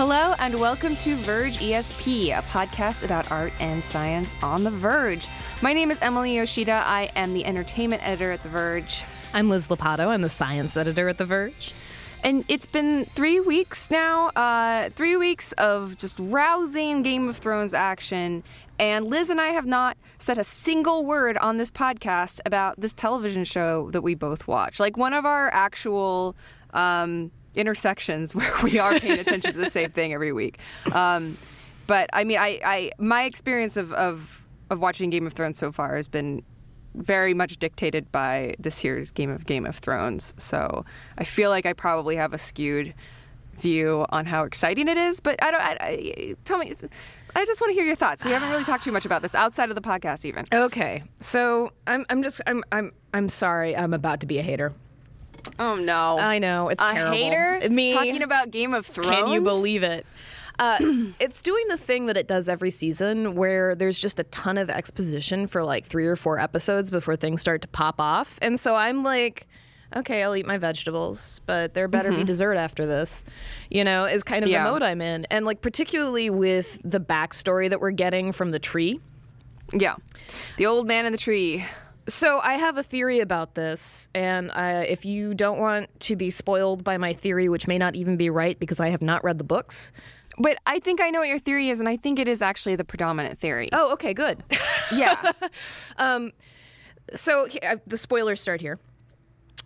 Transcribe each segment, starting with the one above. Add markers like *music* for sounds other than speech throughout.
Hello and welcome to Verge ESP, a podcast about art and science on The Verge. My name is Emily Yoshida. I am the entertainment editor at The Verge. I'm Liz Lopatto. I'm the science editor at The Verge. And it's been three weeks now, uh, three weeks of just rousing Game of Thrones action. And Liz and I have not said a single word on this podcast about this television show that we both watch. Like one of our actual um, intersections *laughs* where we are paying attention to the same thing every week. Um, but I mean, I, I my experience of, of of watching Game of Thrones so far has been very much dictated by this year's Game of Game of Thrones. So I feel like I probably have a skewed view on how exciting it is. But I don't. I, I, tell me. I just want to hear your thoughts. We haven't really talked too much about this outside of the podcast, even. Okay, so I'm I'm just I'm I'm I'm sorry. I'm about to be a hater. Oh no! I know it's a terrible. hater. Me talking about Game of Thrones. Can you believe it? Uh, *clears throat* it's doing the thing that it does every season where there's just a ton of exposition for like three or four episodes before things start to pop off. And so I'm like, okay, I'll eat my vegetables, but there better be dessert after this, you know, is kind of Yeah. the mode I'm in. And like, particularly with the backstory that we're getting from the tree. Yeah, the old man in the tree. So I have a theory about this, and uh, if you don't want to be spoiled by my theory, which may not even be right because I have not read the books. But I think I know what your theory is, and I think it is actually the predominant theory. Oh, okay, good. *laughs* yeah. *laughs* so uh, the spoilers start here.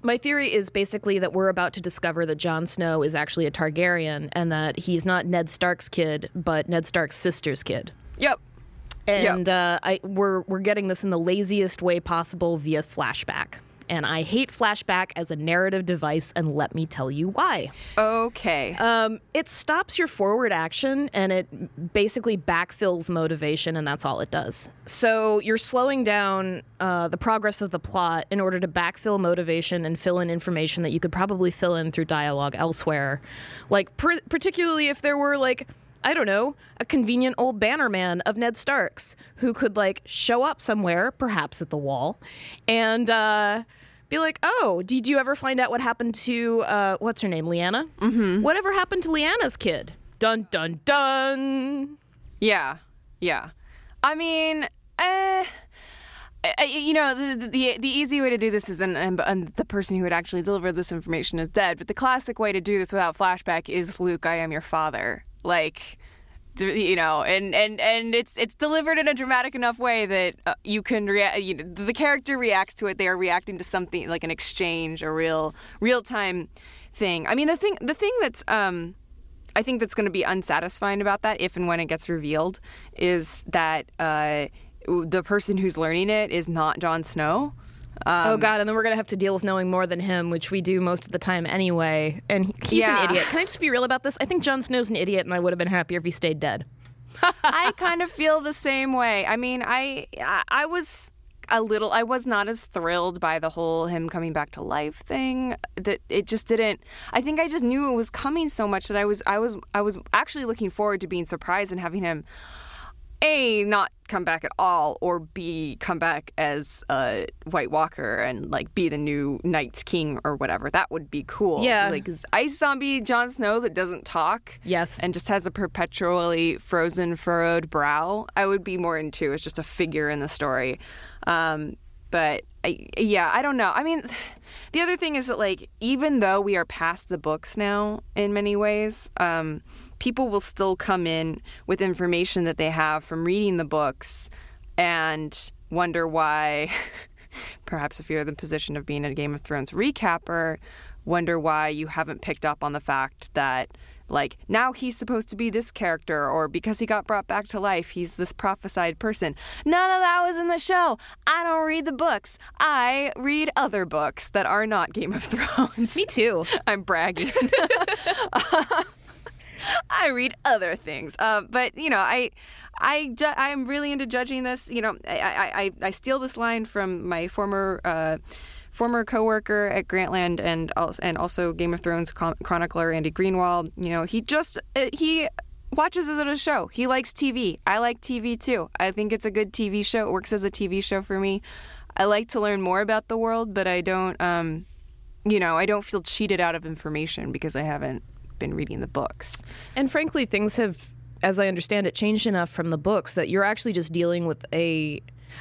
My theory is basically that we're about to discover that Jon Snow is actually a Targaryen, and that he's not Ned Stark's kid, but Ned Stark's sister's kid. yep. And uh, I, we're we're getting this in the laziest way possible via flashback. And I hate flashback as a narrative device, and let me tell you why. Okay. Um, it stops your forward action and it basically backfills motivation, and that's all it does. So you're slowing down uh, the progress of the plot in order to backfill motivation and fill in information that you could probably fill in through dialogue elsewhere. Like, pr- particularly if there were, like, I don't know, a convenient old bannerman of Ned Stark's who could, like, show up somewhere, perhaps at the wall, and, uh, be like, oh, did you ever find out what happened to uh, what's her name, Lyanna? Mm-hmm. Whatever happened to Lyanna's kid? Dun dun dun. yeah. Yeah. I mean, uh, I- you know, the, the the easy way to do this is, and the person who would actually deliver this information is dead. But the classic way to do this without flashback is, Luke, I am your father. Like, you know, and and and it's it's delivered in a dramatic enough way that uh, you can react. You know, the character reacts to it. They are reacting to something like an exchange, a real real time thing. I mean, the thing the thing that's um. I think that's going to be unsatisfying about that, if and when it gets revealed, is that uh, the person who's learning it is not Jon Snow. Um, oh God! And then we're gonna have to deal with knowing more than him, which we do most of the time anyway. And he's Yeah. an idiot. Can I *laughs* just be real about this? I think Jon Snow's an idiot, and I would have been happier if he stayed dead. *laughs* I kind of feel the same way. I mean, I I I was a little I was not as thrilled by the whole him coming back to life thing that it just didn't I think I just knew it was coming so much that I was I was I was actually looking forward to being surprised and having him a not come back at all or b come back as a white walker and like be the new night's king or whatever that would be cool Yeah. like ice zombie Jon Snow that doesn't talk Yes. and just has a perpetually frozen, furrowed brow, I would be more into as just a figure in the story. Um, but I, yeah, I don't know. I mean, *sighs* the other thing is that like even though we are past the books now in many ways, um, people will still come in with information that they have from reading the books and wonder why. *laughs* Perhaps if you're in the position of being a Game of Thrones recapper, wonder why you haven't picked up on the fact that like now he's supposed to be this character or because he got brought back to life he's this prophesied person none of that was in the show i don't read the books i read other books that are not game of *laughs* thrones Me too. i'm bragging *laughs* uh, *laughs* I read other things, uh, but you know, I, I, ju- I'm really into judging this. You know, I, I, I, steal this line from my former, uh, former coworker at Grantland and also, and also Game of Thrones chron- chronicler Andy Greenwald. You know, he just uh, he watches it as a show. He likes TV. I like TV too. I think it's a good TV show. It works as a TV show for me. I like to learn more about the world, but I don't. Um, you know, I don't feel cheated out of information because I haven't been reading the books. And frankly, things have, as I understand it, changed enough from the books that you're actually just dealing with a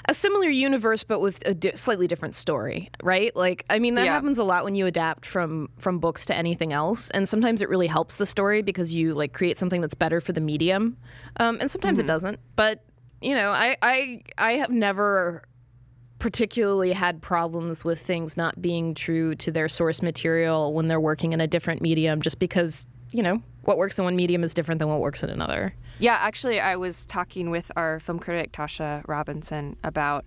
a similar universe but with a di- slightly different story right? Like i mean that Yeah. happens a lot when you adapt from from books to anything else. And sometimes it really helps the story because you like create something that's better for the medium. Um, and sometimes it doesn't. But you know i i i have never particularly had problems with things not being true to their source material when they're working in a different medium just because you know what works in one medium is different than what works in another. Yeah, actually, I was talking with our film critic Tasha Robinson about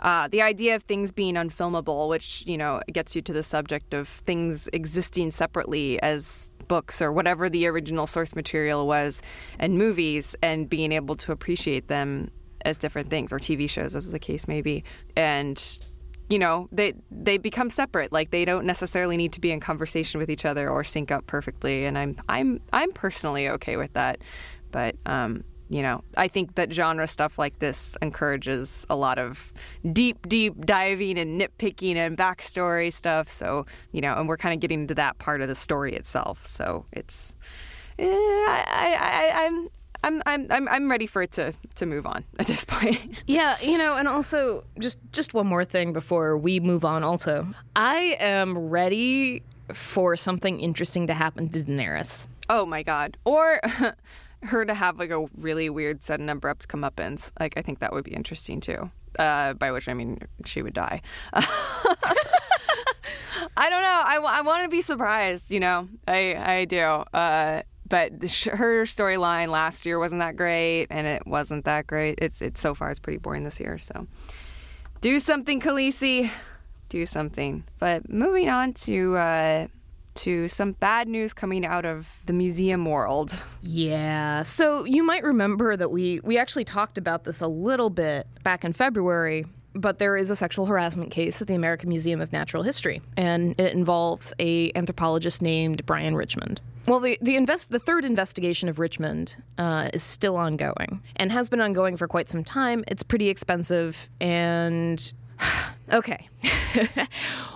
uh, the idea of things being unfilmable, which you know gets you to the subject of things existing separately as books or whatever the original source material was, and movies, and being able to appreciate them as different things, or TV shows, as the case may be, and you know they they become separate. Like they don't necessarily need to be in conversation with each other or sync up perfectly. And i'm i'm i'm personally okay with that. But um you know i think that genre stuff like this encourages a lot of deep deep diving and nitpicking and backstory stuff. So you know and we're kind of getting into that part of the story itself. So it's I, I, I, i'm I'm, I'm I'm I'm ready for it to, to move on *laughs* at this point. Yeah, you know, and also just just one more thing before we move on. Also, I am ready for something interesting to happen to Daenerys. Oh my god. Or *laughs* her to have like a really weird sudden abrupt comeuppance. Like I think that would be interesting too. Uh, by which I mean she would die. *laughs* I don't know. I, I want to be surprised. You know, I I do. Uh, but her storyline last year wasn't that great, and it wasn't that great. It's it's so far it's pretty boring this year. So do something, Khaleesi. Do something. But moving on to uh, to some bad news coming out of the museum world. Yeah. So you might remember that we we actually talked about this a little bit back in February. But there is a sexual harassment case at the American Museum of Natural History, and it involves a anthropologist named Brian Richmond. Well, the the invest the third investigation of Richmond uh, is still ongoing and has been ongoing for quite some time. It's pretty expensive, and *sighs* okay. *laughs*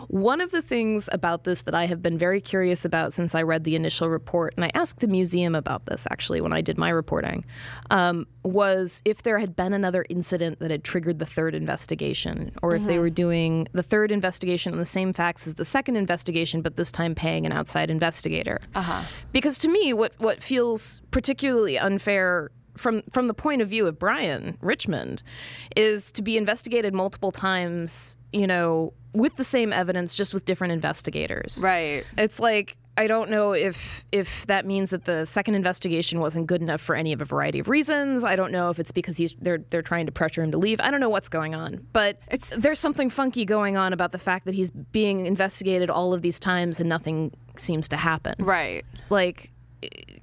One of the things about this that I have been very curious about since I read the initial report, and I asked the museum about this actually when I did my reporting, um, was if there had been another incident that had triggered the third investigation, or if they were doing the third investigation on the same facts as the second investigation, but this time paying an outside investigator. Uh-huh. Because to me, what what feels particularly unfair from from the point of view of Brian Richmond is to be investigated multiple times, you know, with the same evidence just with different investigators. Right. It's like I don't know if if that means that the second investigation wasn't good enough for any of a variety of reasons. I don't know if it's because he's they're they're trying to pressure him to leave. I don't know what's going on. But it's there's something funky going on about the fact that he's being investigated all of these times and nothing seems to happen Right. like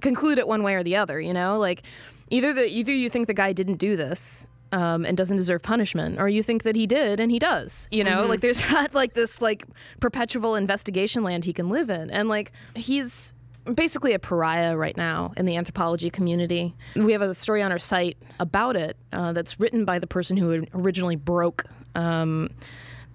conclude it one way or the other you know like either the either you think the guy didn't do this um, and doesn't deserve punishment or you think that he did and he does you know? Like there's *laughs* not like this like perpetual investigation land he can live in. And like he's basically a pariah right now in the anthropology community. We have a story on our site about it uh, that's written by the person who originally broke um,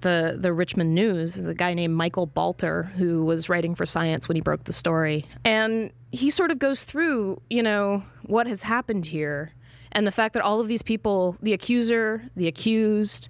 the the Richmond News, the guy named Michael Balter, who was writing for Science when he broke the story, and he sort of goes through, you know, what has happened here, and the fact that all of these people, the accuser, the accused,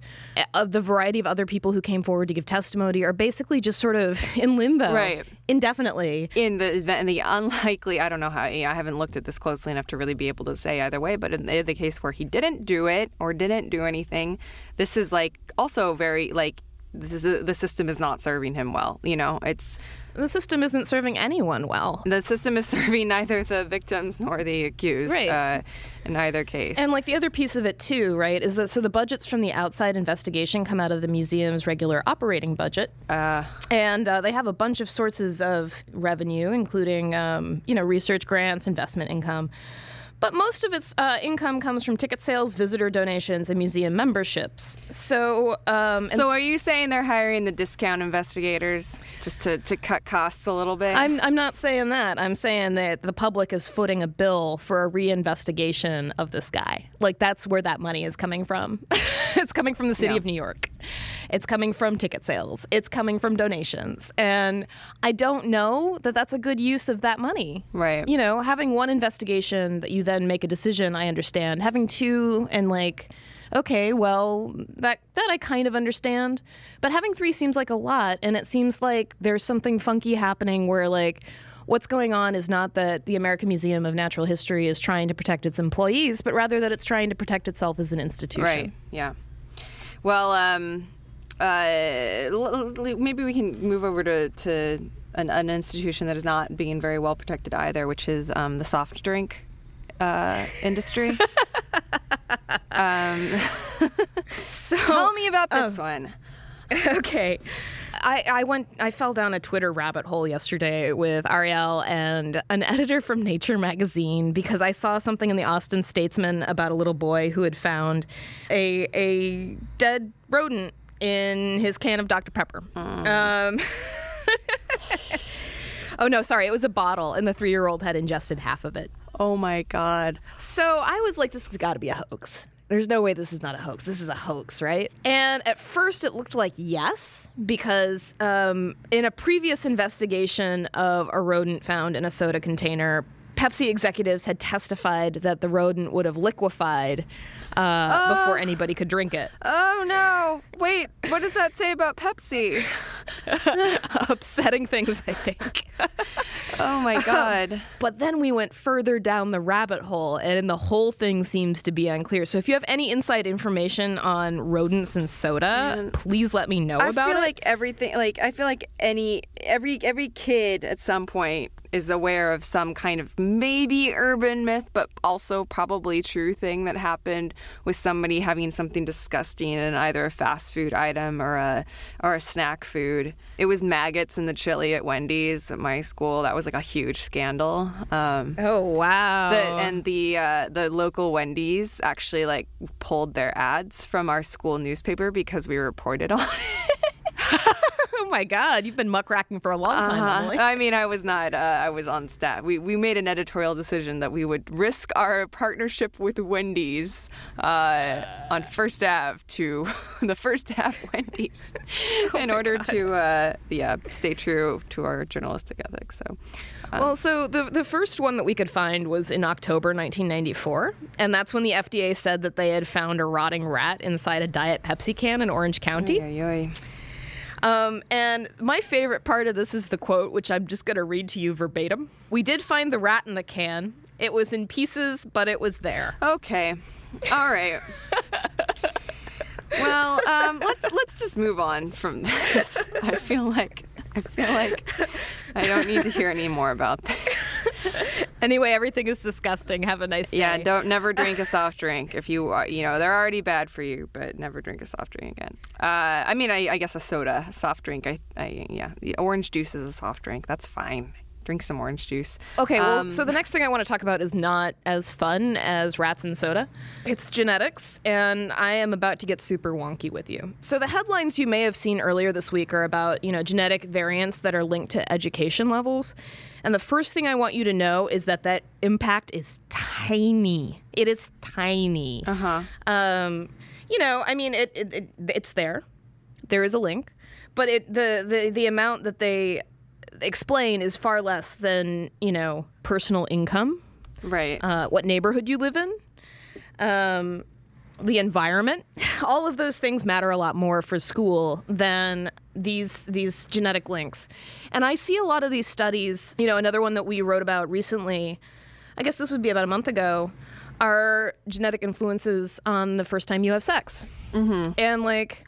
of the variety of other people who came forward to give testimony, are basically just sort of *laughs* in limbo, Right. indefinitely. In the event, in the unlikely, I don't know how. I haven't looked at this closely enough to really be able to say either way. But in the case where he didn't do it or didn't do anything, this is like also very like this is the system is not serving him well. You know, it's The system isn't serving anyone well. the system is *laughs* serving neither the victims nor the accused. Right. Uh, in either case. And like the other piece of it too, right, is that so the budgets from the outside investigation come out of the museum's regular operating budget, uh, and uh, they have a bunch of sources of revenue, including um, you know research grants, investment income. But most of its uh, income comes from ticket sales, visitor donations, and museum memberships. So, um, so are you saying they're hiring the discount investigators just to, to cut costs a little bit? I'm, I'm not saying that. I'm saying that the public is footing a bill for a reinvestigation of this guy. Like that's where that money is coming from. *laughs* it's coming from the city Yeah. of New York. It's coming from ticket sales. It's coming from donations. And I don't know that that's a good use of that money. Right. You know, having one investigation that you then make a decision, I understand. Having two and like, okay, well, that that I kind of understand. But having three seems like a lot and it seems like there's something funky happening where like what's going on is not that the American Museum of Natural History is trying to protect its employees, but rather that it's trying to protect itself as an institution. Right. Yeah. Well, um, uh, maybe we can move over to, to an, an institution that is not being very well protected either, which is um, the soft drink uh, industry. *laughs* um, *laughs* So tell me about this one. *laughs* okay. I, I went I fell down a Twitter rabbit hole yesterday with Ariel and an editor from Nature magazine because I saw something in the Austin Statesman about a little boy who had found a a dead rodent in his can of Dr. Pepper. Um, *laughs* oh no, sorry, it was a bottle and the 3-year-old had ingested half of it. Oh my god. So I was like, this has got to be a hoax. There's no way this is not a hoax. This is a hoax, right? And at first it looked like yes, because um, in a previous investigation of a rodent found in a soda container, Pepsi executives had testified that the rodent would have liquefied uh, before anybody could drink it. Oh no. Wait, what does that say about Pepsi? *laughs* Upsetting things, I think. Oh my *laughs* god. But then we went further down the rabbit hole, and the whole thing seems to be unclear. So if you have any inside information on rodents and soda, please let me know I about feel like everything like I feel like any every every kid at some point is aware of some kind of maybe urban myth but also probably true thing that happened with somebody having something disgusting in either a fast food item or a or a snack food. It was maggots in the chili at Wendy's at my school. That was like a huge scandal. Um oh wow! the, and the uh, the local Wendy's actually like pulled their ads from our school newspaper because we reported on it. *laughs* *laughs* oh my god, you've been muckraking for a long time, Uh-huh. Emily. I mean, I was not. Uh, I was on staff. We we made an editorial decision that we would risk our partnership with Wendy's uh, on First Ave to *laughs* the First Ave Wendy's *laughs* Oh in order to uh, yeah stay true to our journalistic ethics. So. uh, Well, so the the first one that we could find was in October 1994, and that's when the FDA said that they had found a rotting rat inside a Diet Pepsi can in Orange County. Oy, oy, oy. Um, and my favorite part of this is the quote, which I'm just going to read to you verbatim. We did find the rat in the can. It was in pieces, but it was there. Okay. All right. *laughs* well, um, let's let's just move on from this. I feel like I feel like I don't need to hear any more about this. *laughs* Anyway, everything is disgusting. Have a nice day. Yeah, don't never *laughs* drink a soft drink if you are you know they're already bad for you, but never drink a soft drink again. Uh, I mean, I, I guess a soda, a soft drink. I, I yeah, the orange juice is a soft drink. That's fine. Drink some orange juice. Okay, well, Um, so the next thing I want to talk about is not as fun as rats and soda. It's genetics, and I am about to get super wonky with you. So the headlines you may have seen earlier this week are about, you know, genetic variants that are linked to education levels. And the first thing I want you to know is that that impact is tiny. It is tiny. Uh-huh. Um, you know, I mean, it, it, it it's there. There is a link, but it the the the amount that they explain is far less than you know personal income, right. uh, what neighborhood you live in, um, the environment. *laughs* All of those things matter a lot more for school than these these genetic links. And I see a lot of these studies. You know, another one that we wrote about recently. I guess this would be about a month ago. Are genetic influences on the first time you have sex? Mm-hmm. And like.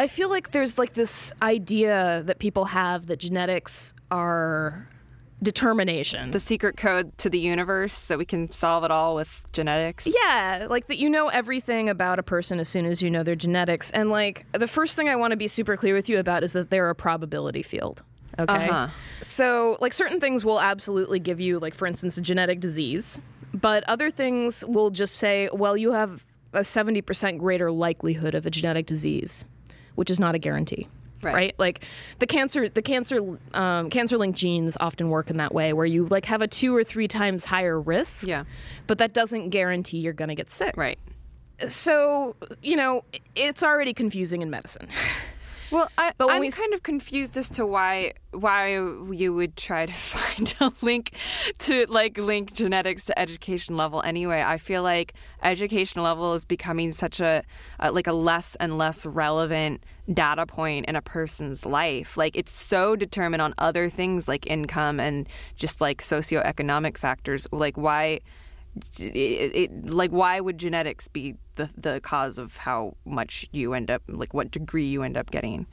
I feel like there's like this idea that people have that genetics are determination. the secret code to the universe that we can solve it all with genetics. yeah, like that you know everything about a person as soon as you know their genetics. And like the first thing I want to be super clear with you about is that they're a probability field. Okay. Uh-huh. So, like certain things will absolutely give you, like for instance, a genetic disease, but other things will just say, well, you have a 70% greater likelihood of a genetic disease, which is not a guarantee. Right. Like the cancer, the cancer, um, cancer-linked genes often work in that way, where you like have a two or three times higher risk. Yeah. But that doesn't guarantee you're going to get sick. Right. so you know, it's already confusing in medicine. *laughs* Well, I, But I'm we kind of confused as to why why you would try to *laughs* find a link to like link genetics to education level. Anyway, I feel like education level is becoming such a, a like a less and less relevant data point in a person's life. Like it's so determined on other things like income and just like socioeconomic factors. Like why it, it, like why would genetics be the the cause of how much you end up like what degree you end up getting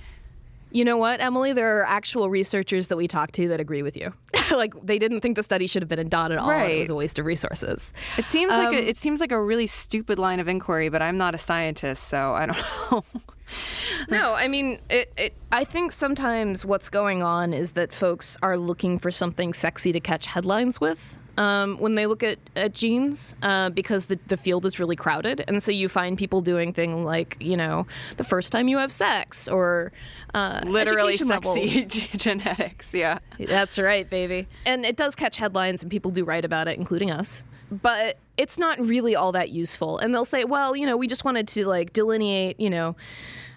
You know what, Emily? There are actual researchers that we talked to that agree with you. *laughs* like they didn't think the study should have been done at all. and It was a waste of resources. it seems like Um, a, it seems like a really stupid line of inquiry but i'm not a scientist so i don't know *laughs* No, I mean, it, it. I think sometimes what's going on is that folks are looking for something sexy to catch headlines with. Um, when they look at, at genes, uh, because the, the field is really crowded. And so you find people doing things like, you know, the first time you have sex or uh, literally sexy *laughs* genetics yeah That's right, baby. And it does catch headlines, and people do write about it, including us. But it's not really all that useful. And they'll say, well, you know, we just wanted to like delineate, you know,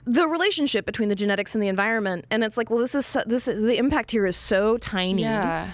the relationship between the genetics and the environment. And it's like, well, this is so, this is, the impact here is so tiny. yeah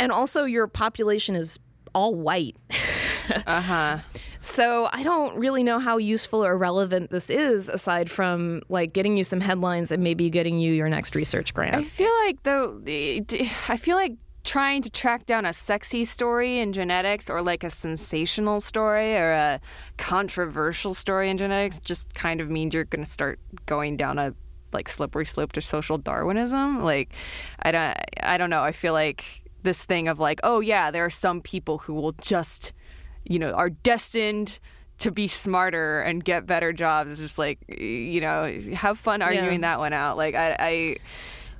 And also, your population is all white. *laughs* uh-huh So I don't really know how useful or relevant this is, aside from like getting you some headlines and maybe getting you your next research grant. I feel like though I feel like trying to track down a sexy story in genetics or like a sensational story or a controversial story in genetics just kind of means you're going to start going down a like slippery slope to social darwinism like I don't I don't know I feel like this thing of like oh yeah there are some people who will just you know are destined to be smarter and get better jobs. Is just like you know have fun arguing that one out. Like I, I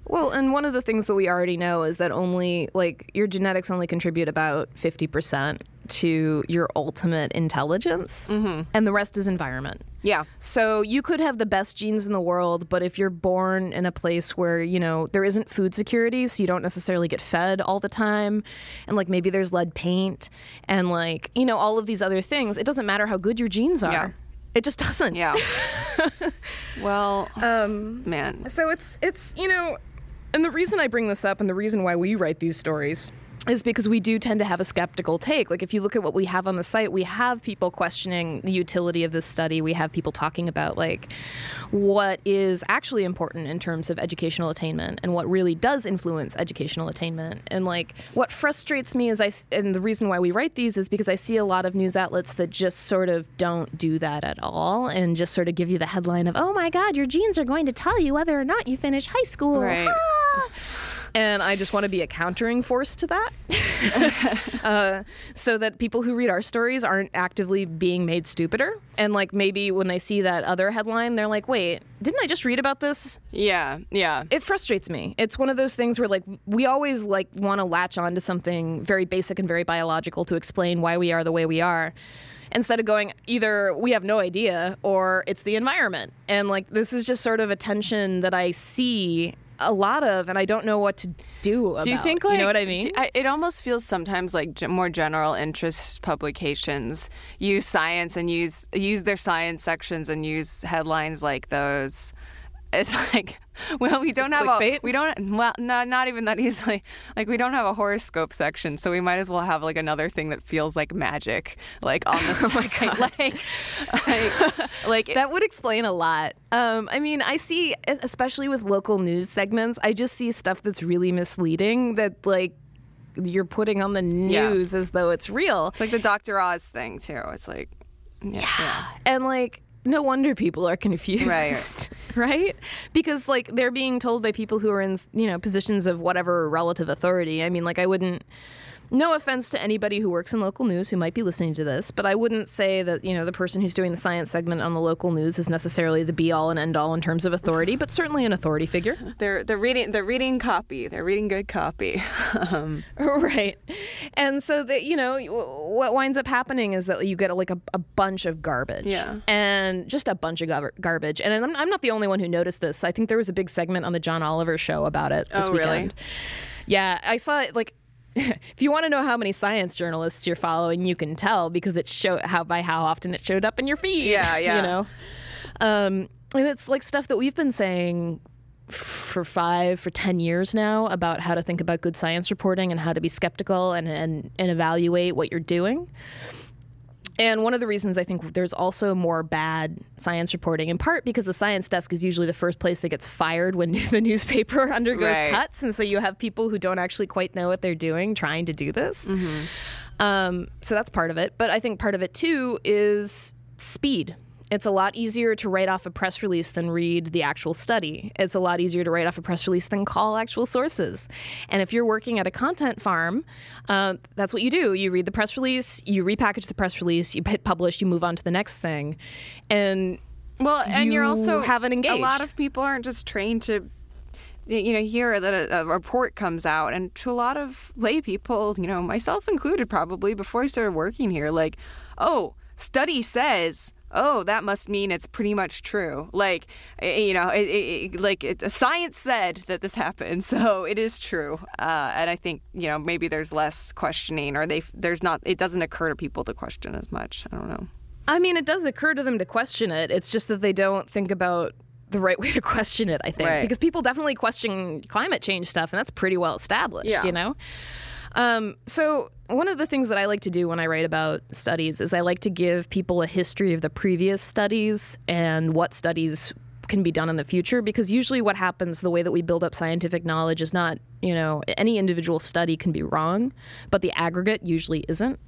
Well, and one of the things that we already know is that only like your genetics only contribute about 50% to your ultimate intelligence, and the rest is environment. yeah So you could have the best genes in the world, but if you're born in a place where, you know, there isn't food security, so you don't necessarily get fed all the time, and like maybe there's lead paint and like, you know, all of these other things, it doesn't matter how good your genes are. Yeah. It just doesn't. Yeah. *laughs* well, Um, man. So it's it's you know, and the reason I bring this up and the reason why we write these stories is because we do tend to have a skeptical take. Like if you look at what we have on the site, we have people questioning the utility of this study. We have people talking about like what is actually important in terms of educational attainment and what really does influence educational attainment. And like what frustrates me is I, and the reason why we write these is because I see a lot of news outlets that just sort of don't do that at all and just sort of give you the headline of, "Oh my god, your genes are going to tell you whether or not you finish high school." Right. Ah! And I just want to be a countering force to that. *laughs* uh, so that people who read our stories aren't actively being made stupider. And like maybe when they see that other headline, they're like, wait, didn't I just read about this? Yeah, yeah. It frustrates me. It's one of those things where like we always like want to latch on to something very basic and very biological to explain why we are the way we are. Instead of going either we have no idea or it's the environment. And like this is just sort of a tension that I see a lot of and I don't know what to do about. Do you think like you know what I mean? do- I, it almost feels sometimes like more general interest publications use science and use use their science sections and use headlines like those. It's *laughs* like, *laughs* well, we don't have a we don't well, no, not even that *laughs* easily. Like we don't have a horoscope section, so we might as well have like another thing that feels like magic, like on the *laughs* site. like, like, like That would explain a lot. Um, I mean, I see, especially with local news segments, I just see stuff that's really misleading that, like, you're putting on the Yeah. news as though it's real. it's like the Dr. Oz thing too. It's like, yeah, yeah. And, like, no wonder people are confused. Right. *laughs* right? Because, like, they're being told by people who are in, you know, positions of whatever relative authority. I mean, like, I wouldn't. No offense to anybody who works in local news who might be listening to this, but I wouldn't say that, you know, the person who's doing the science segment on the local news is necessarily the be all and end all in terms of authority, but certainly an authority figure. *laughs* They're they're reading they're reading copy. They're reading good copy. *laughs* um, *laughs* right. And so that, you know, what winds up happening is that you get like a, a bunch of garbage. Yeah. And just a bunch of gar- garbage. And I'm, I'm not the only one who noticed this. I think there was a big segment on the John Oliver show about it this Oh, really? weekend. Yeah, I saw it like *laughs* if you want to know how many science journalists you're following, you can tell because it show how by how often it showed up in your feed. Yeah, *laughs* yeah. You know, um, and it's like stuff that we've been saying for five for ten years now about how to think about good science reporting and how to be skeptical and and, and evaluate what you're doing. And one of the reasons I think there's also more bad science reporting, in part because the science desk is usually the first place that gets fired when *laughs* the newspaper *laughs* undergoes Right. cuts. And so you have people who don't actually quite know what they're doing trying to do this. Um, so that's part of it. But I think part of it too is speed. It's a lot easier to write off a press release than read the actual study. It's a lot easier to write off a press release than call actual sources. And if you're working at a content farm, uh, that's what you do. You read the press release, you repackage the press release, you hit publish, you move on to the next thing. And Well, and you're also haven't A lot of people aren't just trained to, you know, hear that a, a report comes out, and to a lot of lay people, you know, myself included, probably before I started working here, like, oh, study says. Oh, that must mean it's pretty much true. Like, eh, you know, it, it, it- like it, science said that this happened, *laughs* so it is true. Uh, and I think you know maybe there's less questioning, or they there's not. It doesn't occur to people to question as much. I don't know. I mean, it does occur to them to question it. It's just that they don't think about the right way to *laughs* question it, I think. Right. Because people definitely question climate change stuff, and that's pretty well established, Yeah. you know? Um, so, one of the things that I like to do when I write about studies is I like to give people a history of the previous studies and what studies can be done in the future because usually what happens the way that we build up scientific knowledge is not you know any individual study can be wrong but the aggregate usually isn't.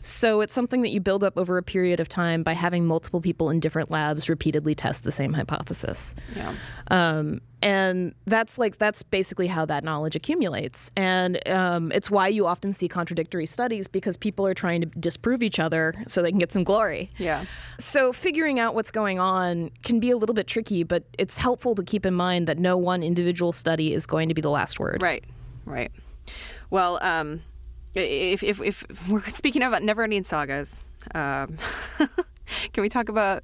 So it's something that you build up over a period of time by having multiple people in different labs repeatedly test the same hypothesis. Yeah. um, and that's like that's basically how that knowledge accumulates and um, it's why you often see contradictory studies because people are trying to disprove each other so they can get some glory Yeah. so figuring out what's going on can be a little bit tricky but it's helpful to keep in mind that no one individual study is going to be the last word Right, right. Well, um, if, if, if *laughs* we're speaking about never-ending sagas, um, *laughs* can we talk about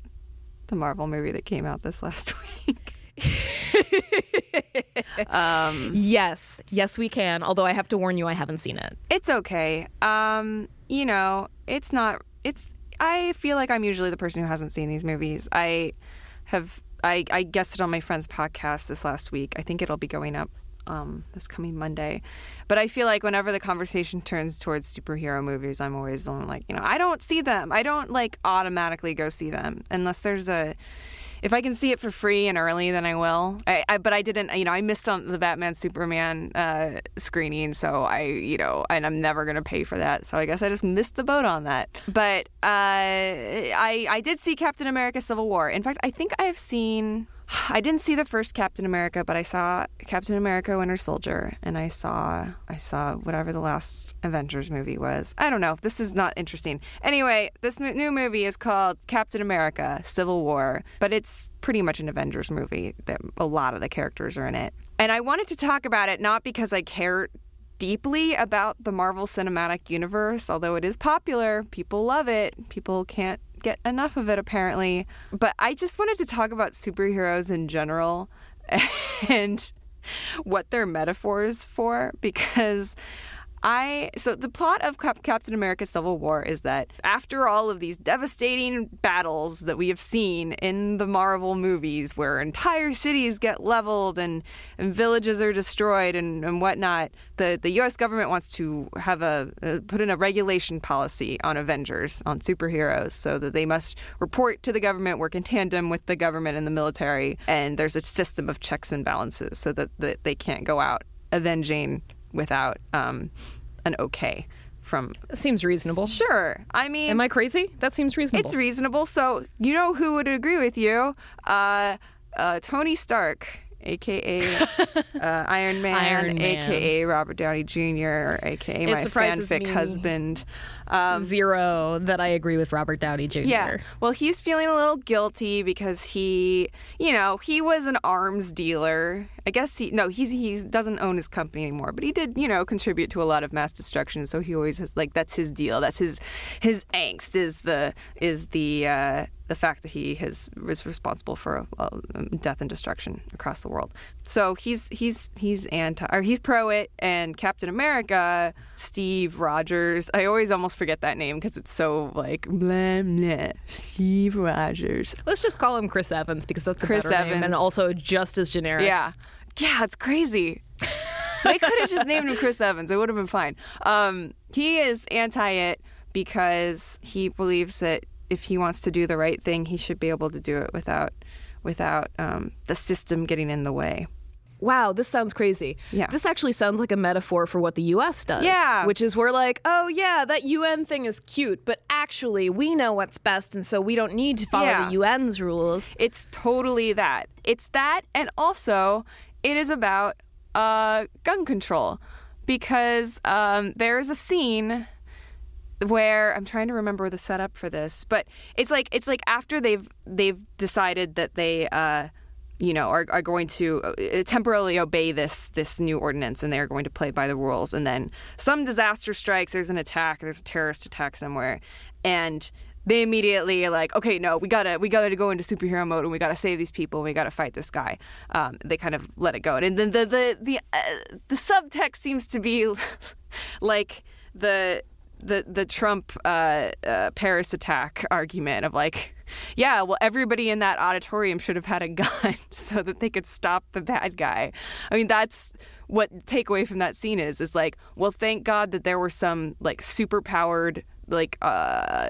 the Marvel movie that came out this last *laughs* week? *laughs* um, yes yes we can although i have to warn you i haven't seen it it's okay. Um, you know, it's not. It's. I feel like I'm usually the person who hasn't seen these movies. I have. I, I guessed it on my friend's podcast this last week. I think it'll be going up um, this coming Monday. But I feel like whenever the conversation turns towards superhero movies, I'm always on like, you know, I don't see them. I don't like automatically go see them unless there's a. If I can see it for free and early, then I will. I, I but I didn't. You know, I missed on the Batman Superman uh, screening, so I, you know, and I'm never gonna pay for that. So I guess I just missed the boat on that. But uh, I I did see Captain America: Civil War. In fact, I think I've seen. I didn't see the first Captain America, but I saw Captain America: Winter Soldier, and I saw I saw whatever the last Avengers movie was. I don't know. This is not interesting. Anyway, this mo- new movie is called Captain America: Civil War, but it's pretty much an Avengers movie. That a lot of the characters are in it, and I wanted to talk about it not because I care deeply about the Marvel Cinematic Universe, although it is popular. People love it. People can't get enough of it, apparently. But I just wanted to talk about superheroes in general *laughs* and what they're metaphors for because. I so the plot of Cap- Captain America: Civil War is that after all of these devastating battles that we have seen in the Marvel movies, where entire cities get leveled and, and villages are destroyed and, and whatnot, the the U.S. government wants to have a put in a regulation policy on Avengers on superheroes, so that they must report to the government, work in tandem with the government and the military, and there's a system of checks and balances, so that, that they can't go out avenging without um, an okay from. seems reasonable Sure, I mean, am i crazy that seems reasonable it's reasonable. So you know who would agree with you? Uh, uh, Tony Stark, aka *laughs* uh, Iron Man, Iron Man. aka Robert Downey Jr., or aka It my fanfic husband. Um, zero that I agree with Robert Downey Jr. yeah. Well, he's feeling a little guilty because he, you know, he was an arms dealer. I guess he no, he's he doesn't own his company anymore, but he did, you know, contribute to a lot of mass destruction. So he always has like that's his deal. That's his his angst is the is the uh, the fact that he has was responsible for uh, death and destruction across the world. So he's he's he's anti or he's pro it. And Captain America, Steve Rogers. I always almost forget that name because it's so like blah blah. Steve Rogers. Let's just call him Chris Evans because that's a Chris better name Evans. and also just as generic. Yeah, yeah, it's crazy. they could have just named him Chris Evans. It would have been fine. Um, he is anti it because he believes that if he wants to do the right thing, he should be able to do it without without um, the system getting in the way. Wow, this sounds crazy. Yeah. This actually sounds like a metaphor for what the US does. Yeah. Which is we're like, oh, yeah, that UN thing is cute, but actually we know what's best, and so we don't need to follow Yeah. the UN's rules. It's totally that. It's that, and also it is about uh, gun control because um, there's a scene where I'm trying to remember the setup for this, but it's like it's like after they've they've decided that they. Uh, you know, are, are going to uh, temporarily obey this this new ordinance, and they are going to play by the rules. And then some disaster strikes. There's an attack. There's a terrorist attack somewhere, and they immediately like, okay, no, we gotta we gotta go into superhero mode, and we gotta save these people, and we gotta fight this guy. Um, they kind of let it go, and then the the the uh, the subtext seems to be *laughs* like the the the Trump uh, uh, Paris attack argument of like, yeah, well, everybody in that auditorium should have had a *laughs* gun so that they could stop the bad guy. I mean, that's what takeaway from that scene is. Is like, well, thank God that there were some like super powered like uh,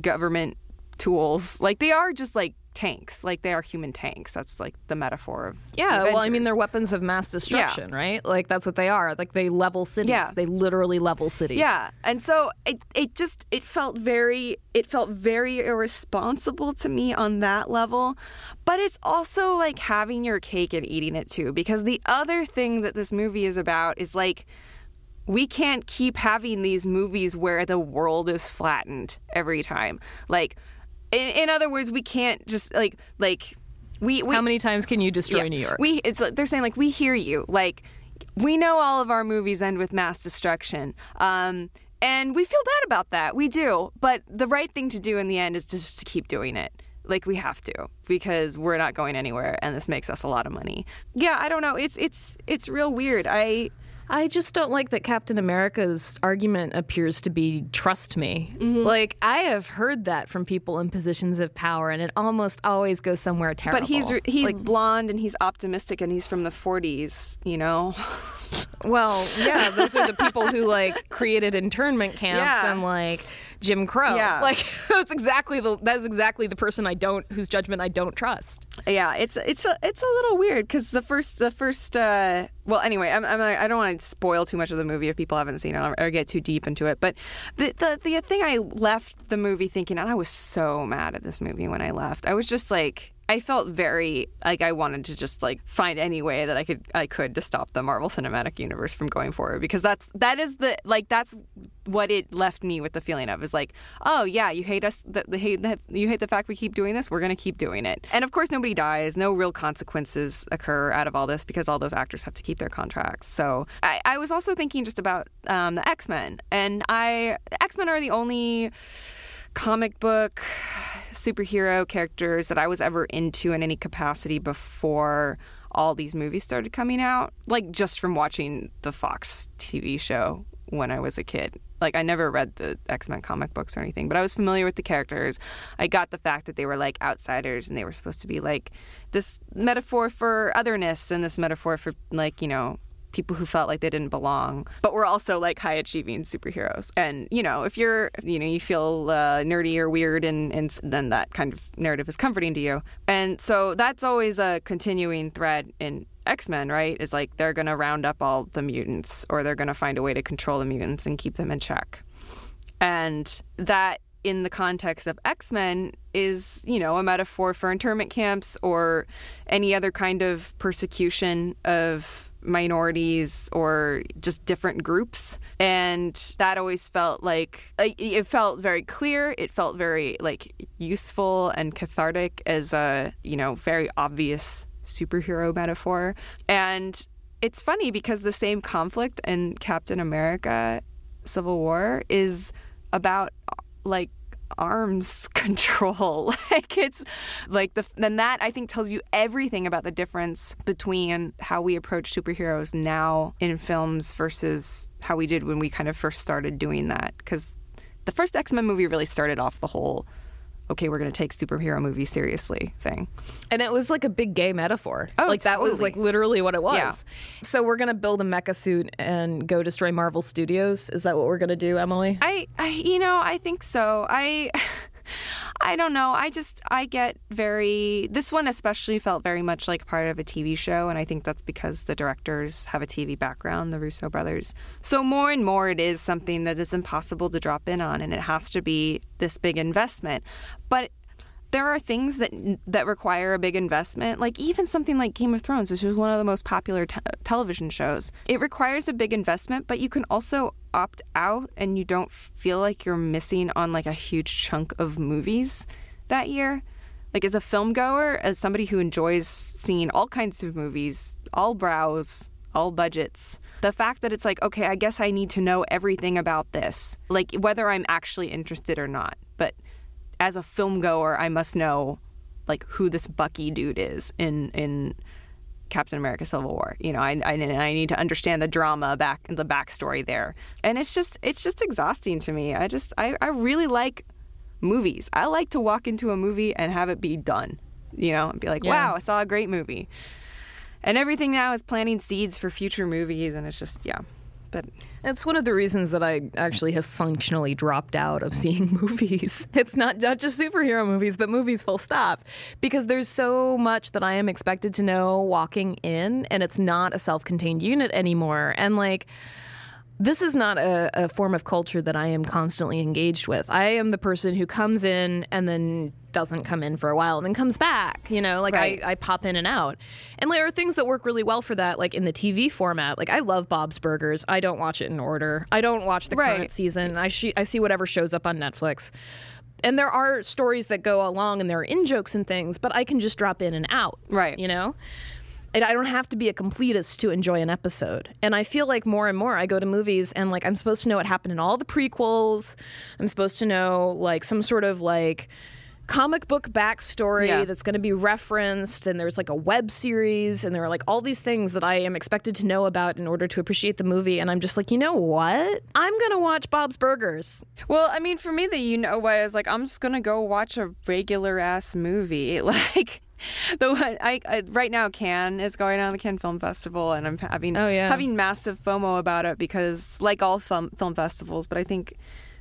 government tools. Like they are just like tanks. Like they are human tanks. That's like the metaphor of Yeah, well, I mean, they're weapons of mass destruction, right? Like, that's what they are. Like, they level cities. Yeah. They literally level cities. Yeah, and so it it just it felt very it felt very irresponsible to me on that level, but it's also like having your cake and eating it too because the other thing that this movie is about is like we can't keep having these movies where the world is flattened every time. Like in, in other words, we can't just like like we, we How many times can you destroy yeah. New York? We it's like- they're saying like we hear you. Like we know all of our movies end with mass destruction. Um and we feel bad about that. We do. But the right thing to do in the end is just to keep doing it. Like we have to because we're not going anywhere and this makes us a lot of money. Yeah, I don't know. It's it's it's real weird. I I just don't like that Captain America's argument appears to be trust me. Mm-hmm. Like I have heard that from people in positions of power, and it almost always goes somewhere terrible. but he's he's blonde and he's optimistic and he's from the 40s, you know. well, yeah, those are the people who like created internment *laughs* camps Yeah. and like Jim Crow. Yeah. *laughs* like that's exactly the that's exactly the person I don't whose judgment I don't trust. Yeah, it's it's a it's a little weird because the first the first uh, well anyway I'm, I'm I don't want to spoil too much of the movie if people haven't seen it or, or get too deep into it but the, the the thing I left the movie thinking and I was so mad at this movie when I left I was just like I felt very like I wanted to just like find any way that I could I could to stop the Marvel Cinematic Universe from going forward because that's that is the like that's what it left me with the feeling of is like oh yeah you hate us the, the hate that you hate the fact we keep doing this we're gonna keep doing it. And of course nobody dies no real consequences occur out of all this because all those actors have to keep their contracts. So I, I was also thinking just about um, the X Men and I X Men are the only comic book superhero characters that I was ever into in any capacity before all these movies started coming out. Like just from watching the Fox TV show when I was a kid. Like I never read the X-Men comic books or anything, but I was familiar with the characters. I got the fact that they were like outsiders and they were supposed to be like this metaphor for otherness and this metaphor for like, you know, people who felt like they didn't belong, but we're also like high achieving superheroes. And you know, if you're, you know, you feel uh, nerdy or weird, and, and then that kind of narrative is comforting to you. And so that's always a continuing thread in X Men, right? Is like they're going to round up all the mutants, or they're going to find a way to control the mutants and keep them in check. And that in the context of X Men is, you know, a metaphor for internment camps or any other kind of persecution of minorities or just different groups. And that always felt like it felt very clear. It felt very like useful and cathartic as a you know very obvious superhero metaphor. And it's funny because the same conflict in captain america civil war is about like arms *laughs* control. *laughs* like it's like the then that I think tells you everything about the difference between how we approach superheroes now in films versus how we did when we kind of first started doing that cuz the first X-Men movie really started off the whole okay, we're going to take superhero movies seriously thing. And it was like a big gay metaphor. Oh, like that was like literally what it was. Yeah. So we're gonna build a mecha suit and go destroy Marvel Studios. Is that what we're gonna do, Emily? I, I you know, I think so. I *laughs* I don't know. I just I get very this one especially felt very much like part of a TV show and I think that's because the directors have a TV background, the Russo brothers. So more and more it is something that is impossible to drop in on and it has to be this big investment. But there are things that that require a big investment, like even something like Game of Thrones, which is one of the most popular te- television shows. It requires a big investment, but you can also opt out, and you don't feel like you're missing on like a huge chunk of movies that year. Like as a film goer, as somebody who enjoys seeing all kinds of movies, all brows, all budgets. The fact that it's like, okay, I guess I need to know everything about this, like whether I'm actually interested or not. But as a film goer, I must know like who this Bucky dude is in in Captain America: Civil War. You know, I, I I need to understand the drama back the backstory there, and it's just it's just exhausting to me. I just I, I really like movies. I like to walk into a movie and have it be done. You know, and be like, Yeah. wow, I saw a great movie. And everything now is planting seeds for future movies, and it's just yeah. But It's one of the reasons that I actually have functionally dropped out of seeing *laughs* movies. It's not, not just superhero movies, but movies full stop. Because there's so much that I am expected to know walking in, and it's not a self contained unit anymore. And like, this is not a, a form of culture that I am constantly engaged with. I am the person who comes in and then doesn't come in for a while and then comes back. You know, like Right. I, I pop in and out. And there are things that work really well for that, like in the TV format. Like I love Bob's Burgers. I don't watch it in order. I don't watch the Right. current season. I, she- I see whatever shows up on Netflix. And there are stories that go along and there are in jokes and things, but I can just drop in and out. Right. You know? And I don't have to be a completist to enjoy an episode. And I feel like more and more I go to movies and like I'm supposed to know what happened in all the prequels. I'm supposed to know like some sort of like comic book backstory Yeah. that's going to be referenced and there's like a web series and there are like all these things that I am expected to know about in order to appreciate the movie and I'm just like, "You know what? I'm going to watch Bob's Burgers." Well, I mean, for me, the you know what is like, I'm just gonna go watch a regular ass movie. *laughs* Like the one I, I right now, Cannes is going on the Cannes Film Festival, and I'm having Oh, yeah. having massive FOMO about it because, like all film film festivals, but I think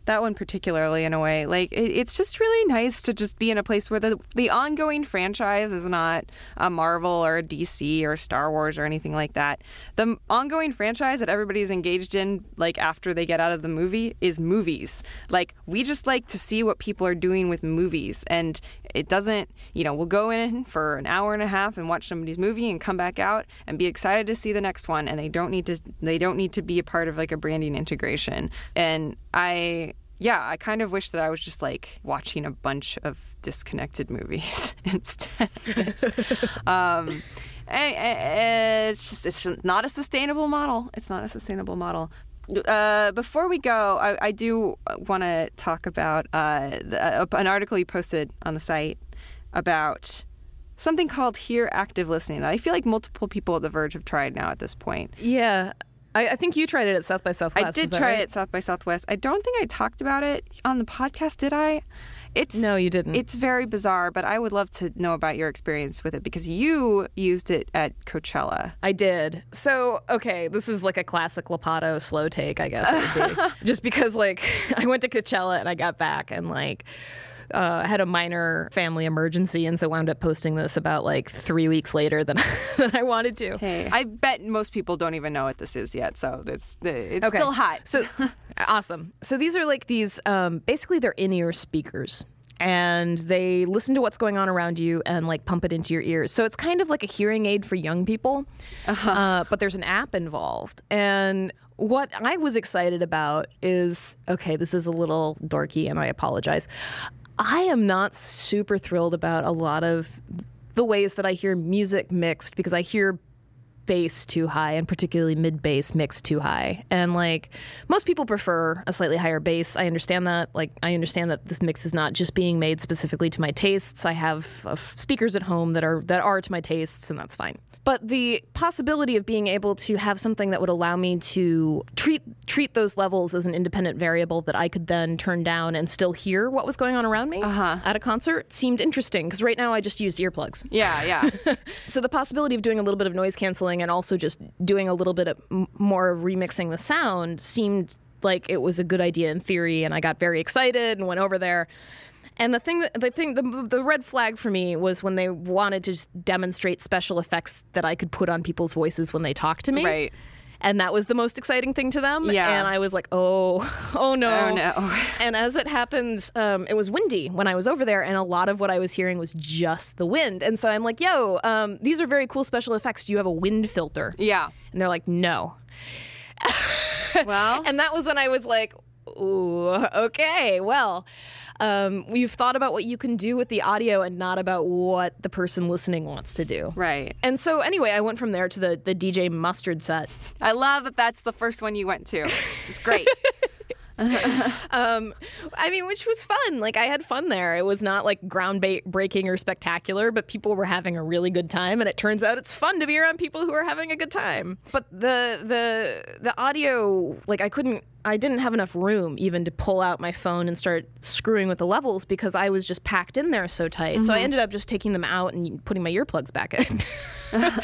that one particularly in a way like it, it's just really nice to just be in a place where the the ongoing franchise is not a Marvel or a DC or Star Wars or anything like that. The ongoing franchise that everybody's engaged in like after they get out of the movie is movies. Like we just like to see what people are doing with movies and it doesn't, you know, we'll go in for an hour and a half and watch somebody's movie and come back out and be excited to see the next one and they don't need to they don't need to be a part of like a branding integration. And I yeah, I kind of wish that I was just like watching a bunch of disconnected movies *laughs* instead. *laughs* um, and- it's just it's not a sustainable model. It's not a sustainable model. Uh, before we go, I, I do want to talk about uh, the, uh, an article you posted on the site about something called Here Active Listening I feel like multiple people at The Verge have tried now at this point. Yeah. I, I think you tried it at South by Southwest. I did try right? it South by Southwest. I don't think I talked about it on the podcast, did I? It's No, you didn't. It's very bizarre, but I would love to know about your experience with it because you used it at Coachella. I did. So, okay, this is like a classic Lopatto slow take, I guess it would be. *laughs* Just because, like, *laughs* I went to Coachella and I got back and, like, uh, had a minor family emergency, and so wound up posting this about like three weeks later than, *laughs* than I wanted to. Hey, I bet most people don't even know what this is yet, so it's it's Okay. still hot. So *laughs* awesome. So these are like these um, basically they're in-ear speakers. And they listen to what's going on around you and like pump it into your ears. So it's kind of like a hearing aid for young people, uh but there's an app involved. And what I was excited about is okay, this is a little dorky, and I apologize. I am not super thrilled about a lot of the ways that I hear music mixed because I hear bass too high and particularly mid bass mixed too high. And like most people prefer a slightly higher bass. I understand that. Like i understand that this mix is not just being made specifically to my tastes. I have uh, speakers at home that are that are to my tastes and that's fine but the possibility of being able to have something that would allow me to treat treat those levels as an independent variable that I could then turn down and still hear what was going on around me Uh-huh. at a concert seemed interesting because right now I just used earplugs. Yeah, yeah. *laughs* So the possibility of doing a little bit of noise canceling and also just doing a little bit of m- more remixing the sound seemed like it was a good idea in theory, and I got very excited and went over there. And the thing, that, the thing, the, the red flag for me was when they wanted to just demonstrate special effects that I could put on people's voices when they talk to me. Right. And that was the most exciting thing to them. Yeah. And I was like, oh, *laughs* oh no. Oh, no. *laughs* And as it happens, um, it was windy when I was over there, and a lot of what I was hearing was just the wind. And so I'm like, yo, um, these are very cool special effects. Do you have a wind filter? Yeah. And they're like, no. Well, *laughs* And that was when I was like, ooh, okay, well, um, we've thought about what you can do with the audio and not about what the person listening wants to do. right. And so, anyway, I went from there to the, the DJ Mustard set. I love that that's the first one you went to. It's just great. *laughs* *laughs* Um, I mean, which was fun. Like, I had fun there. It was not like groundbreaking or spectacular, but people were having a really good time. And it turns out it's fun to be around people who are having a good time. But the the the audio, like, I couldn't. I didn't have enough room even to pull out my phone and start screwing with the levels because I was just packed in there so tight. So I ended up just taking them out and putting my earplugs back in. *laughs* *laughs*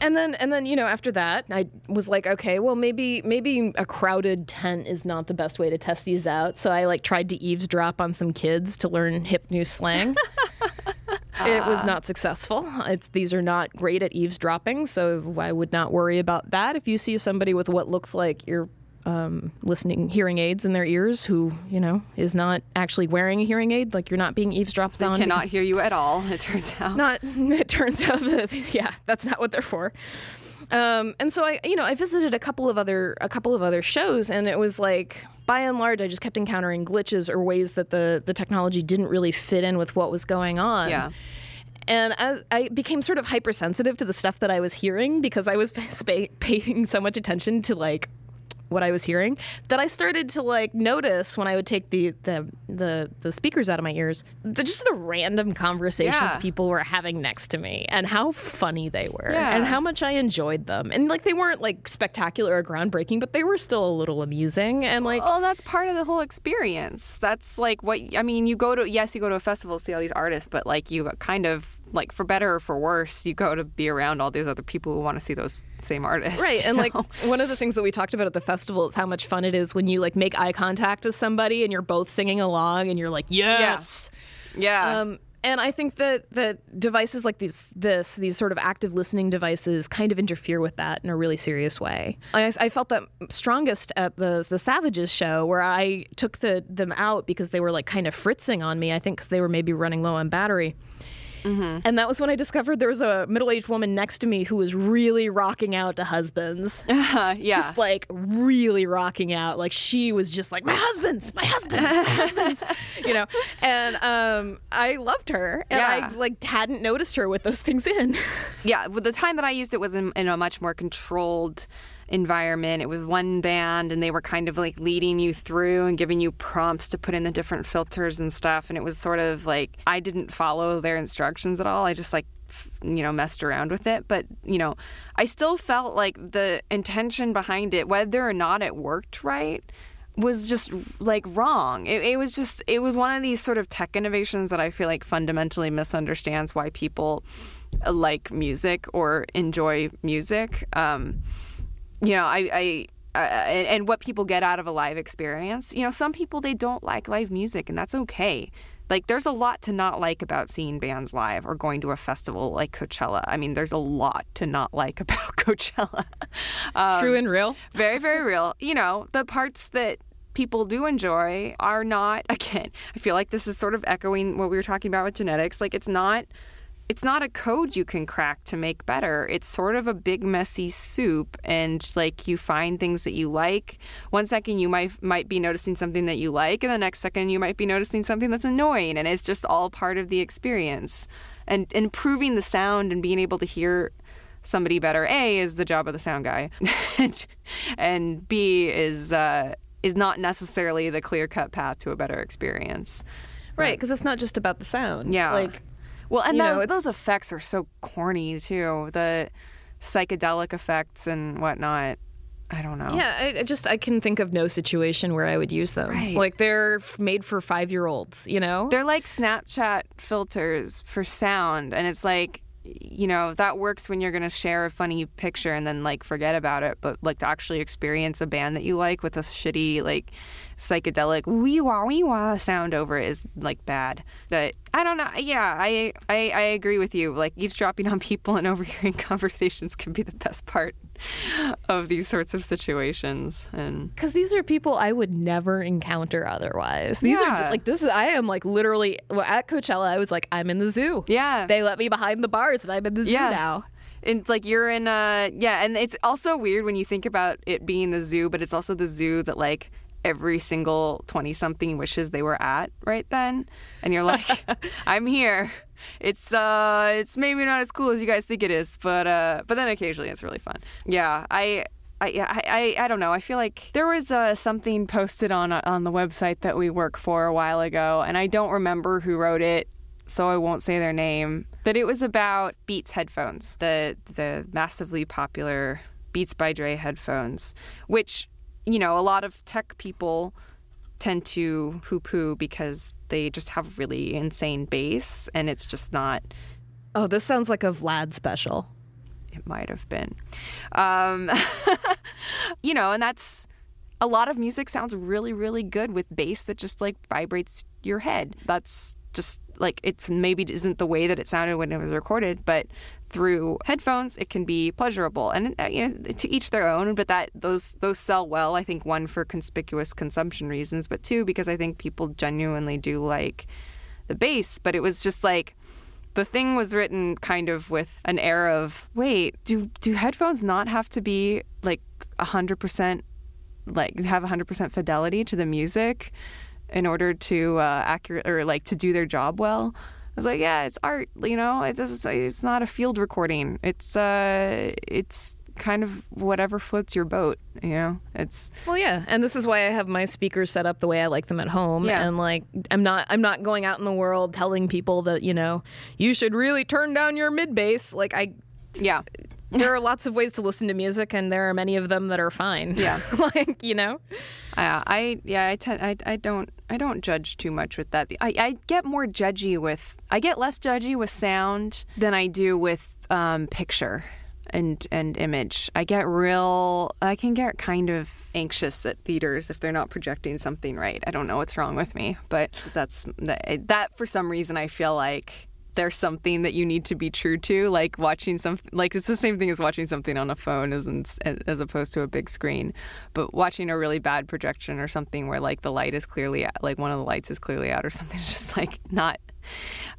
And then and then you know after that I was like okay well maybe maybe a crowded tent is not the best way to test these out so I like tried to eavesdrop on some kids to learn hip new slang. *laughs* it was ah. not successful. It's these are not great at eavesdropping so I would not worry about that if you see somebody with what looks like ear um, listening hearing aids in their ears who you know is not actually wearing a hearing aid like you're not being eavesdropped on Cannot hear you at all, it turns out. *laughs* not it turns out that yeah that's not what they're for um, and so i you know i visited a couple of other a couple of other shows and it was like by and large i just kept encountering glitches or ways that the the technology didn't really fit in with what was going on Yeah. and as I became sort of hypersensitive to the stuff that I was hearing because I was *laughs* spa- paying so much attention to like what I was hearing that I started to like notice when I would take the the the, the speakers out of my ears, the, just the random conversations Yeah. people were having next to me and how funny they were Yeah. and how much I enjoyed them. And like they weren't like spectacular or groundbreaking, but they were still a little amusing and like Well, that's part of the whole experience. That's like what I mean. You go to yes, you go to a festival to see all these artists, but like you kind of like for better or for worse, you go to be around all these other people who want to see those same artists. Right. And you like know? one of the things that we talked about at the festival is how much fun it is when you like make eye contact with somebody and you're both singing along and you're like, yes. yeah, Um, and I think that that devices like these, this, these sort of active listening devices, kind of interfere with that in a really serious way. I, I felt that strongest at the the Savages show, where I took the them out because they were like kind of fritzing on me. I think because they were maybe running low on battery. And that was when I discovered there was a middle aged woman next to me who was really rocking out to husbands. *laughs* yeah. Just like really rocking out. Like she was just like, my husband's, my husband's, my husband's, *laughs* you know? And um, I loved her. And Yeah. I like hadn't noticed her with those things in. *laughs* yeah, well, the time that I used it was in, in a much more controlled environment. It was one band, and they were kind of like leading you through and giving you prompts to put in the different filters and stuff. And it was sort of like I didn't follow their instructions at all. I just like you know messed around with it but you know i still felt like the intention behind it whether or not it worked right was just like wrong. It, it was just it was one of these sort of tech innovations that I feel like fundamentally misunderstands why people like music or enjoy music. Um, you know, I. I uh, and, and what people get out of a live experience. You know, some people they don't like live music, and that's okay. Like, there's a lot to not like about seeing bands live or going to a festival like Coachella. I mean, there's a lot to not like *laughs* about Coachella. Um, True and real. very very real you know the parts that people do enjoy are not *laughs* again i feel like this is sort of echoing what we were talking about with genetics like it's not it's not a code you can crack to make better it's sort of a big messy soup and like you find things that you like one second you might might be noticing something that you like and the next second you might be noticing something that's annoying and it's just all part of the experience and improving the sound and being able to hear somebody better. A is the job of the sound guy, *laughs* and B is uh, is not necessarily the clear cut path to a better experience. Right, because it's not just about the sound. Yeah. Like, Well, and You know, those, those effects are so corny too. The psychedelic effects and whatnot. I don't know. yeah, I, I just I can think of no situation where I would use them. Right. Like they're made for five year olds. You know. They're like Snapchat filters for sound, and it's like, you know, that works when you're going to share a funny picture and then like forget about it. But like to actually experience a band that you like with a shitty like psychedelic wee wah wee wah sound over it is like bad. But I don't know. Yeah, I, I I agree with you. Like eavesdropping *laughs* on people and overhearing *laughs* conversations can be the best part of these sorts of situations. And Because these are people I would never encounter otherwise. These Yeah. are like this is I am like literally well, at Coachella. I was like I'm in the zoo. yeah, They let me behind the bars, and I'm in the zoo Yeah. now. it's like you're in a yeah and it's also weird when you think about it being the zoo but it's also the zoo that like every single 20 something wishes they were at right then and you're like *laughs* i'm here it's uh it's maybe not as cool as you guys think it is but uh but then occasionally it's really fun yeah i I, yeah, I, I, I don't know. I feel like there was uh, something posted on on the website that we work for a while ago, and I don't remember who wrote it so I won't say their name. But it was about Beats headphones, the the massively popular Beats by Dre headphones, which you know a lot of tech people tend to poo poo because they just have really insane bass, and it's just not. Oh, this sounds like a Vlad special. It might have been, um, *laughs* you know, and that's a lot of music sounds really really good with bass that just like vibrates your head. That's just like it's maybe isn't the way that it sounded when it was recorded, but through headphones it can be pleasurable and uh, you know to each their own but that those those sell well i think one for conspicuous consumption reasons but two because i think people genuinely do like the bass but it was just like the thing was written kind of with an air of wait do do headphones not have to be like 100% like have 100% fidelity to the music in order to uh, accurate or like to do their job well. I was like, yeah, it's art, you know. It doesn't. It's not a field recording. It's uh, it's kind of whatever floats your boat, you know. It's Well, yeah, and this is why I have my speakers set up the way I like them at home. Yeah. And like, I'm not, I'm not going out in the world telling people that you know you should really turn down your mid bass. Like, I, yeah, *laughs* there are lots of ways to listen to music, and there are many of them that are fine. Yeah. *laughs* like you know. Uh, I yeah I, tend, I I don't I don't judge too much with that. I, I get more judgy with I get less judgy with sound than I do with um, picture and and image. I get real I can get kind of anxious at theaters if they're not projecting something right. I don't know what's wrong with me, but that's that, that for some reason I feel like there's something that you need to be true to, like watching some, like it's the same thing as watching something on a phone as in, as opposed to a big screen. But watching a really bad projection or something where like the light is clearly like one of the lights is clearly out or something, *laughs* is just like not.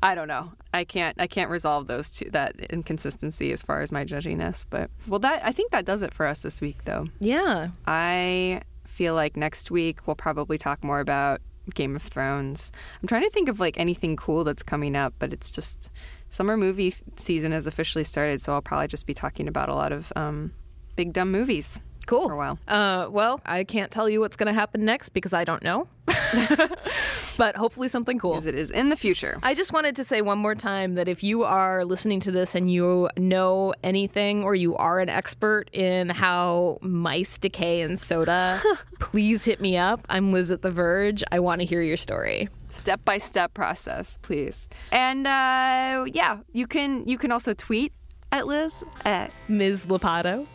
I don't know. I can't. I can't resolve those two that inconsistency as far as my judginess. But well, that I think that does it for us this week, though. Yeah. I feel like next week we'll probably talk more about Game of Thrones. I'm trying to think of like anything cool that's coming up, but it's just summer movie season has officially started, so I'll probably just be talking about a lot of um, big dumb movies Cool. for a while. Uh, well, I can't tell you what's going to happen next because I don't know. *laughs* but hopefully something cool. As it is in the future. I just wanted to say one more time that if you are listening to this and you know anything or you are an expert in how mice decay in soda, *laughs* please hit me up. I'm Liz at The Verge. I want to hear your story. Step by step process, please. And uh, yeah, you can you can also tweet at Liz at Ms. Lopatto.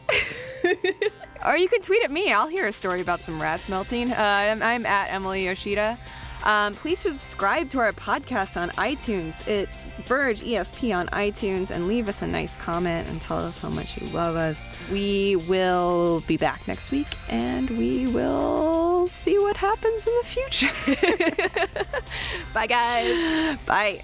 *laughs* Or you can tweet at me. I'll hear a story about some rats melting. Uh, I'm, I'm at Emily Yoshida. Um, please subscribe to our podcast on iTunes. It's Verge ESP on iTunes and leave us a nice comment and tell us how much you love us. We will be back next week and we will see what happens in the future. *laughs* Bye, guys. Bye.